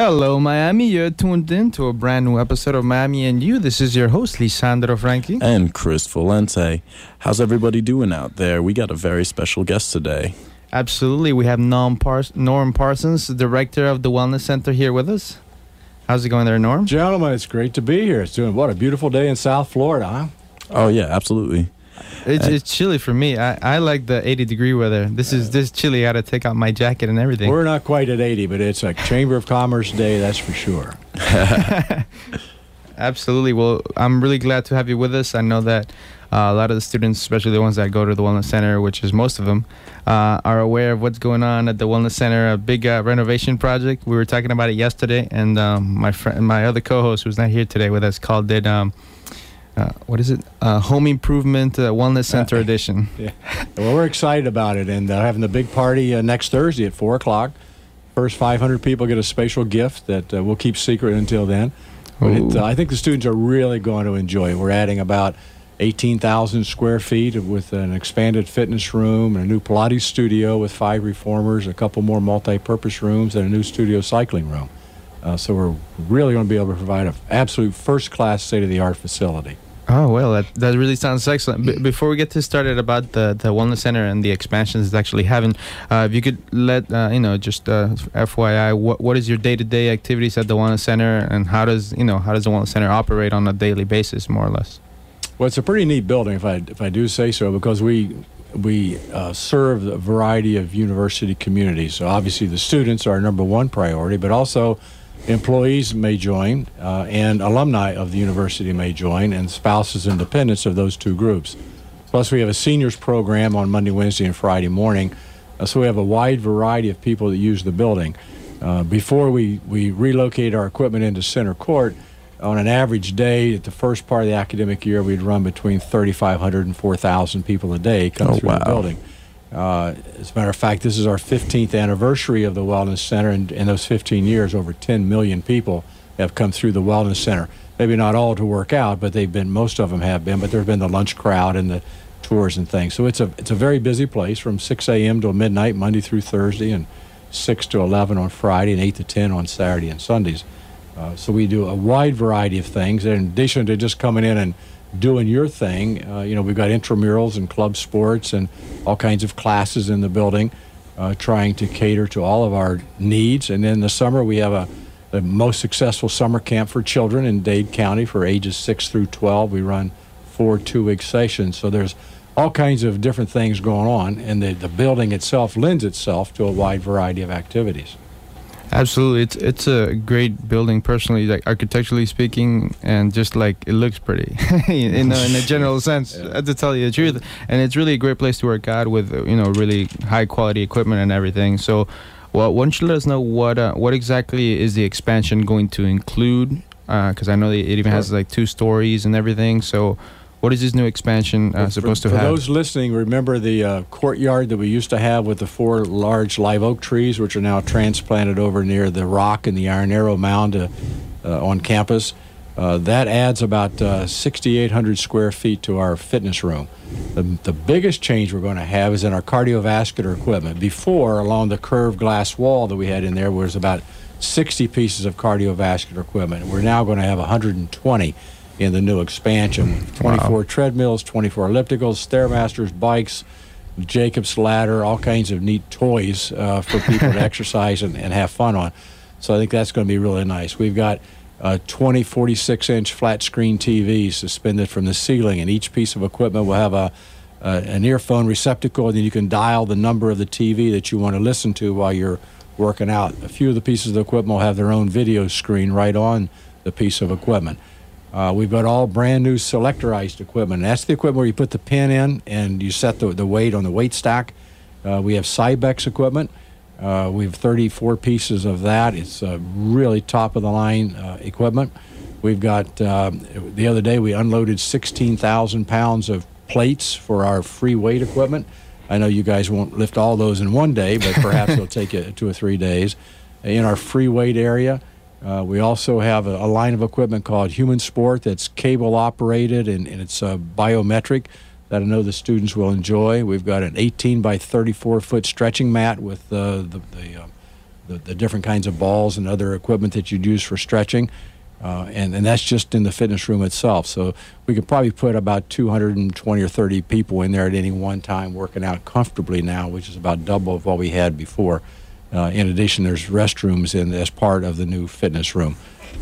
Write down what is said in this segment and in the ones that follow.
Hello, Miami. You're tuned in to a brand new episode of Miami and You. This is your host, Lisandro Frankie. And Chris Valente. How's everybody doing out there? We got a very special guest today. Absolutely. We have Norm, Pars- Norm Parsons, director of the Wellness Center, here with us. How's it going there, Norm? Gentlemen, it's great to be here. It's doing what a beautiful day in South Florida, huh? Oh, yeah, absolutely. It's, it's chilly for me. I, I like the 80 degree weather. This is this chilly. I got to take out my jacket and everything. We're not quite at 80, but it's a Chamber of Commerce day, that's for sure. Absolutely. Well, I'm really glad to have you with us. I know that uh, a lot of the students, especially the ones that go to the Wellness Center, which is most of them, uh, are aware of what's going on at the Wellness Center, a big uh, renovation project. We were talking about it yesterday, and um, my friend, my other co-host, who's not here today with us, called it. Um, uh, what is it? Uh, Home Improvement uh, Wellness Center Edition. Yeah. Well, we're excited about it, and uh, having the big party uh, next Thursday at four o'clock. First 500 people get a special gift that uh, we'll keep secret until then. But it. I think the students are really going to enjoy it. We're adding about 18,000 square feet with an expanded fitness room and a new Pilates studio with five reformers, a couple more multi-purpose rooms, and a new studio cycling room. Uh, so we're really going to be able to provide an absolute first-class, state-of-the-art facility. Oh well, that, that really sounds excellent. B- before we get to started about the, the wellness center and the expansions it's actually having, uh, if you could let uh, you know just uh, FYI, what what is your day to day activities at the wellness center, and how does you know how does the wellness center operate on a daily basis, more or less? Well, it's a pretty neat building, if I if I do say so, because we we uh, serve a variety of university communities. So obviously, the students are our number one priority, but also employees may join, uh, and alumni of the university may join, and spouses and dependents of those two groups. Plus, we have a seniors program on Monday, Wednesday, and Friday morning. Uh, so we have a wide variety of people that use the building. Uh, before we, we relocate our equipment into center court, on an average day, at the first part of the academic year, we'd run between 3,500 and 4,000 people a day come Oh, through the building. Uh, as a matter of fact, this is our 15th anniversary of the Wellness Center, and in those 15 years, over 10 million people have come through the Wellness Center. Maybe not all to work out, but they've been. Most of them have been. But there's been the lunch crowd and the tours and things. So it's a it's a very busy place from 6 a.m. till midnight, Monday through Thursday, and 6 to 11 on Friday, and 8 to 10 on Saturday and Sundays. Uh, so we do a wide variety of things. In addition to just coming in and doing your thing, uh, you know, we've got intramurals and club sports and all kinds of classes in the building, uh, trying to cater to all of our needs. And in the summer, we have a the most successful summer camp for children in Dade County for ages 6 through 12. We run four two-week sessions. So there's all kinds of different things going on, and the, the building itself lends itself to a wide variety of activities. Absolutely, it's it's a great building. Personally, like architecturally speaking, and just like it looks pretty, you know, in a general sense. uh, To tell you the truth, and it's really a great place to work out with uh, you know really high quality equipment and everything. So, well, why don't you let us know what uh, what exactly is the expansion going to include? Because I know it even has like two stories and everything. So, what is this new expansion uh, supposed for, to for have? For those listening, remember the uh, courtyard that we used to have with the four large live oak trees, which are now transplanted over near the rock and the Iron Arrow Mound uh, uh, on campus. Uh, that adds about uh, 6,800 square feet to our fitness room. The, the biggest change we're going to have is in our cardiovascular equipment. Before, along the curved glass wall that we had in there, was about 60 pieces of cardiovascular equipment. We're now going to have 120 in the new expansion. 24 treadmills, 24 ellipticals, stairmasters, bikes, Jacob's ladder, all kinds of neat toys uh, for people to exercise and, and have fun on. So I think that's going to be really nice. We've got uh, 20 46 inch flat screen TVs suspended from the ceiling, and each piece of equipment will have a uh, an earphone receptacle, and then you can dial the number of the TV that you want to listen to while you're working out. A few of the pieces of equipment will have their own video screen right on the piece of equipment. Uh, we've got all brand new selectorized equipment. That's the equipment where you put the pin in and you set the, the weight on the weight stack. Uh, we have Cybex equipment. Uh, we have 34 pieces of that. It's uh, really top of the line uh, equipment. We've got, um, the other day, we unloaded 16,000 pounds of plates for our free weight equipment. I know you guys won't lift all those in one day, but perhaps it'll take you two or three days. In our free weight area, uh, we also have a, a line of equipment called Human Sport that's cable operated and, and it's uh, biometric that I know the students will enjoy. We've got an 18 by 34 foot stretching mat with uh, the, the uh, the, the different kinds of balls and other equipment that you'd use for stretching. Uh, and, and that's just in the fitness room itself. So we could probably put about 220 or 30 people in there at any one time working out comfortably now, which is about double of what we had before. Uh, in addition, there's restrooms in as part of the new fitness room.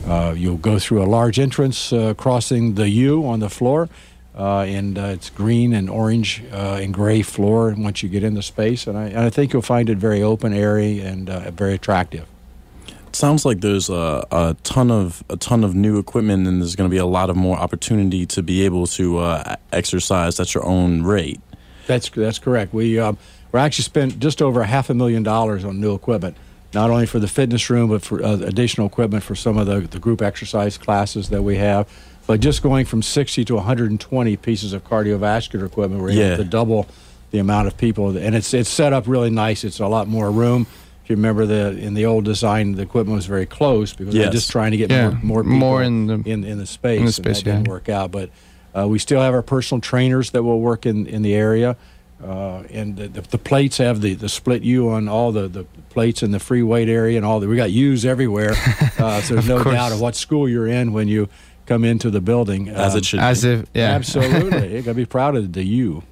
Uh, you'll go through a large entrance uh, crossing the U on the floor, uh, and uh, it's green and orange and gray floor once you get in the space. And I, and I think you'll find it very open, airy, and very attractive It sounds like there's a, a, ton of a ton of new equipment, and there's going to be a lot of more opportunity to be able to uh, exercise at your own rate. That's that's correct. We we're actually spent just over a half a million dollars on new equipment, not only for the fitness room, but for uh, additional equipment for some of the, the group exercise classes that we have. But just going from 60 to 120 pieces of cardiovascular equipment, we're yeah. able to double the amount of people, and it's it's set up really nice. It's a lot more room if you remember the in the old design, the equipment was very close because yes. they're just trying to get yeah. more more, more in the in, in the space. In the space, and that yeah. didn't work out. But uh, we still have our personal trainers that will work in in the area. Uh, and the, the, the, plates have the, the split U on all the, the plates in the free weight area and all that. We got U's everywhere, uh, so there's no course. doubt of what school you're in when you come into the building. As it um, should. As be. if, yeah, absolutely. you got to be proud of the U.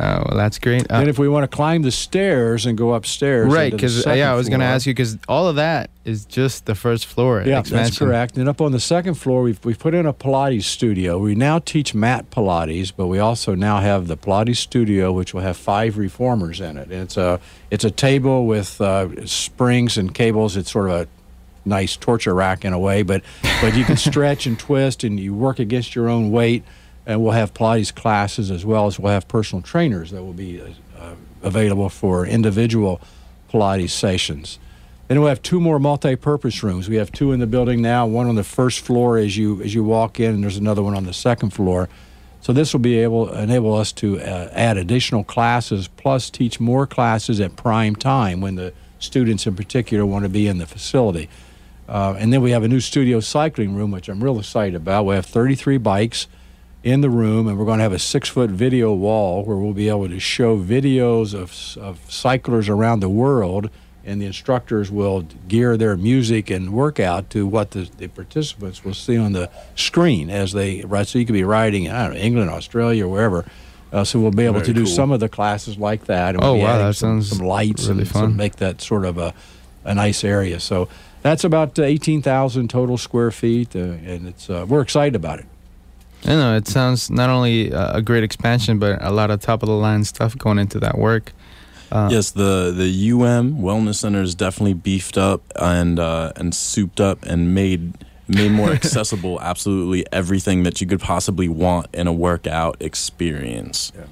Oh, well, that's great. Uh, then if we want to climb the stairs and go upstairs, right? Because uh, yeah, I was going to ask you because all of that is just the first floor. Yeah, expansion. that's correct. And up on the second floor, we've we've put in a Pilates studio. We now teach mat Pilates, but we also now have the Pilates studio, which will have five reformers in it. And it's a it's a table with uh, springs and cables. It's sort of a nice torture rack in a way, but but you can stretch and twist, and you work against your own weight and we'll have Pilates classes as well as we'll have personal trainers that will be uh, available for individual Pilates sessions. Then we'll have two more multi-purpose rooms. We have two in the building now, one on the first floor as you as you walk in, and there's another one on the second floor. So this will be able enable us to uh, add additional classes, plus teach more classes at prime time when the students in particular want to be in the facility. Uh, and then we have a new studio cycling room, which I'm real excited about. We have 33 bikes in the room, and we're going to have a six foot video wall where we'll be able to show videos of, of cyclers around the world, and the instructors will gear their music and workout to what the, the participants will see on the screen as they ride. So you could be riding, I don't know, England, Australia, wherever. Uh, so we'll be able Very to do cool. some of the classes like that. And we'll oh wow, that some, sounds some lights really and fun. Make that sort of a, a nice area. So that's about uh, eighteen thousand total square feet, uh, and it's uh, we're excited about it. I know it sounds not only a great expansion, but a lot of top of the line stuff going into that work. Uh, yes, the the UM Wellness Center is definitely beefed up and uh, and souped up and made made more accessible. absolutely everything that you could possibly want in a workout experience. Yeah.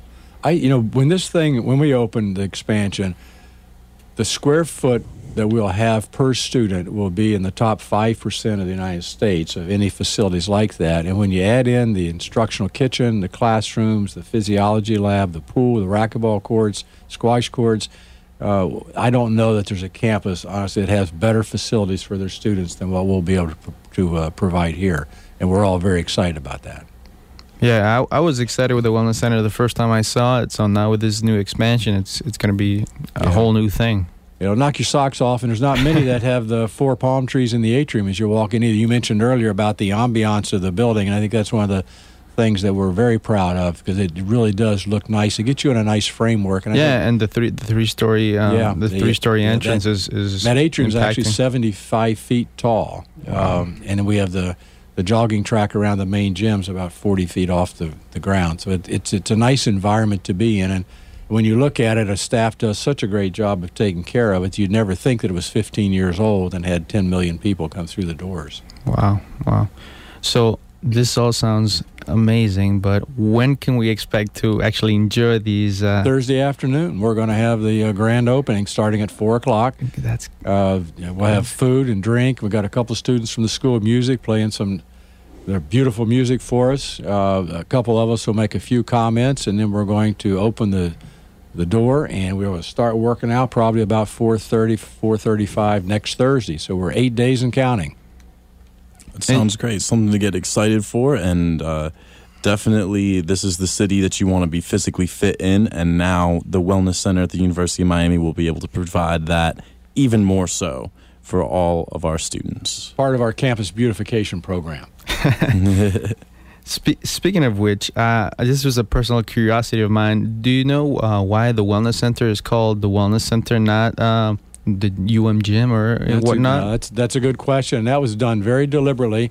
I you know when this thing when we opened the expansion, the square foot that we'll have per student will be in the top 5% of the United States of any facilities like that. And when you add in the instructional kitchen, the classrooms, the physiology lab, the pool, the racquetball courts, squash courts, uh, I don't know that there's a campus, honestly, that has better facilities for their students than what we'll be able to, to uh, provide here. And we're all very excited about that. Yeah, I, I, was excited with the wellness center the first time I saw it. So now with this new expansion, it's it's going to be a yeah. whole new thing it'll knock your socks off. And there's not many that have the four palm trees in the atrium as you walk in. Either you mentioned earlier about the ambiance of the building, and I think that's one of the things that we're very proud of because it really does look nice. It gets you in a nice framework. And yeah, and the three the three story um, yeah the, the three story yeah, entrance that, is is that atrium is actually seventy five feet tall, wow. um, and we have the the jogging track around the main gym is about forty feet off the, the ground. So it, it's it's a nice environment to be in and when you look at it, a staff does such a great job of taking care of it. You'd never think that it was 15 years old and had 10 million people come through the doors. Wow, wow. So this all sounds amazing, but when can we expect to actually enjoy these? Uh... Thursday afternoon. We're going to have the uh, grand opening starting at 4 o'clock. That's uh, We'll have food and drink. We've got a couple of students from the School of Music playing some their beautiful music for us. Uh, a couple of us will make a few comments, and then we're going to open the the door, and we will start working out probably about 4.30, 4.35 next Thursday. So we're eight days and counting. It sounds and, great. Something to get excited for, and uh, definitely this is the city that you want to be physically fit in. And now the Wellness Center at the University of Miami will be able to provide that even more so for all of our students. Part of our campus beautification program. Spe- speaking of which, uh, this was a personal curiosity of mine. Do you know uh, why the wellness center is called the wellness center, not uh, the UM gym or That's whatnot? A, that's that's a good question. That was done very deliberately.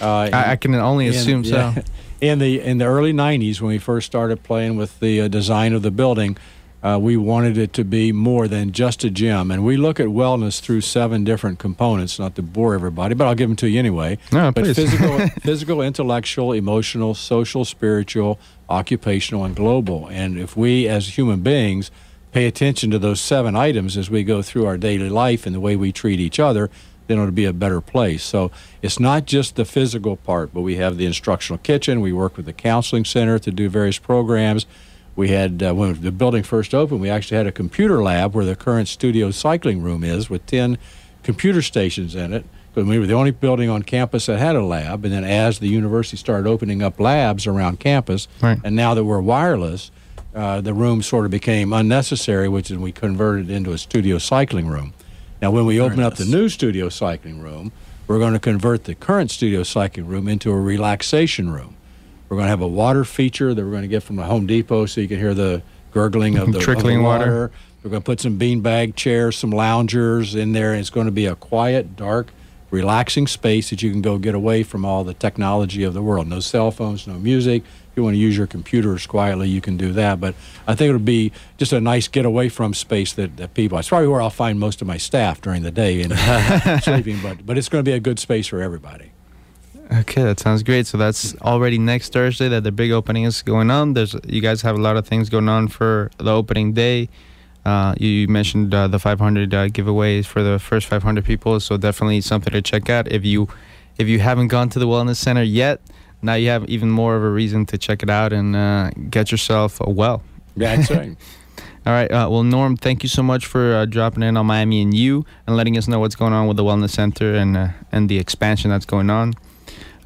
Uh, I, I can only in- assume yeah. so. In the in the early '90s, when we first started playing with the uh, design of the building, uh, we wanted it to be more than just a gym, and we look at wellness through seven different components. Not to bore everybody, but I'll give them to you anyway. No, but please. physical, physical, intellectual, emotional, social, spiritual, occupational, and global. And if we, as human beings, pay attention to those seven items as we go through our daily life and the way we treat each other, then it'll be a better place. So it's not just the physical part, but we have the instructional kitchen. We work with the counseling center to do various programs. We had, uh, when the building first opened, we actually had a computer lab where the current studio cycling room is with 10 computer stations in it. Because we were the only building on campus that had a lab. And then as the university started opening up labs around campus, Right. and now that we're wireless, uh, the room sort of became unnecessary, which is we converted it into a studio cycling room. Now, when we open up the new studio cycling room, we're going to convert the current studio cycling room into a relaxation room. We're going to have a water feature that we're going to get from the Home Depot so you can hear the gurgling of the, of the Trickling water. water. We're going to put some beanbag chairs, some loungers in there. And it's going to be a quiet, dark, relaxing space that you can go get away from all the technology of the world. No cell phones, no music. If you want to use your computers quietly, you can do that. But I think it'll be just a nice get away from space that, that people. It's probably where I'll find most of my staff during the day and sleeping. But but it's going to be a good space for everybody. Okay, that sounds great. So that's already next Thursday that the big opening is going on. There's you guys have a lot of things going on for the opening day. Uh, you, you mentioned uh, the 500 uh, giveaways for the first 500 people, so definitely something to check out. If you if you haven't gone to the wellness center yet, now you have even more of a reason to check it out and uh, get yourself a well. That's right. All right. Uh, well, Norm, thank you so much for uh, dropping in on Miami and you and letting us know what's going on with the wellness center and uh, and the expansion that's going on.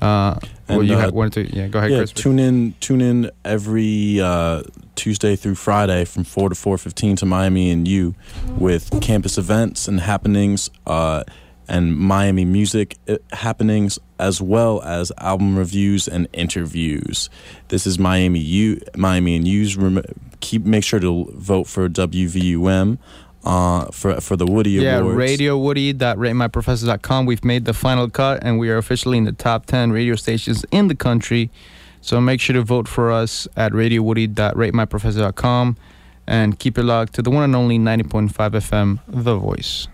Uh, well, you uh, ha- wanted to yeah go ahead, yeah, Chris. tune in tune in every uh, Tuesday through Friday from four to four fifteen to Miami and you with campus events and happenings uh, and Miami music uh, happenings as well as album reviews and interviews. This is Miami U Miami and U's. Rem- keep make sure to vote for WVUM. Uh, for for the Woodie yeah, Awards. radiowoody.ratemyprofessor.com. We've made the final cut, and we are officially in the top 10 radio stations in the country. So make sure to vote for us at Radio Woodie that radiowoody.ratemyprofessor.com and keep it locked to the one and only 90.5 FM, The Voice.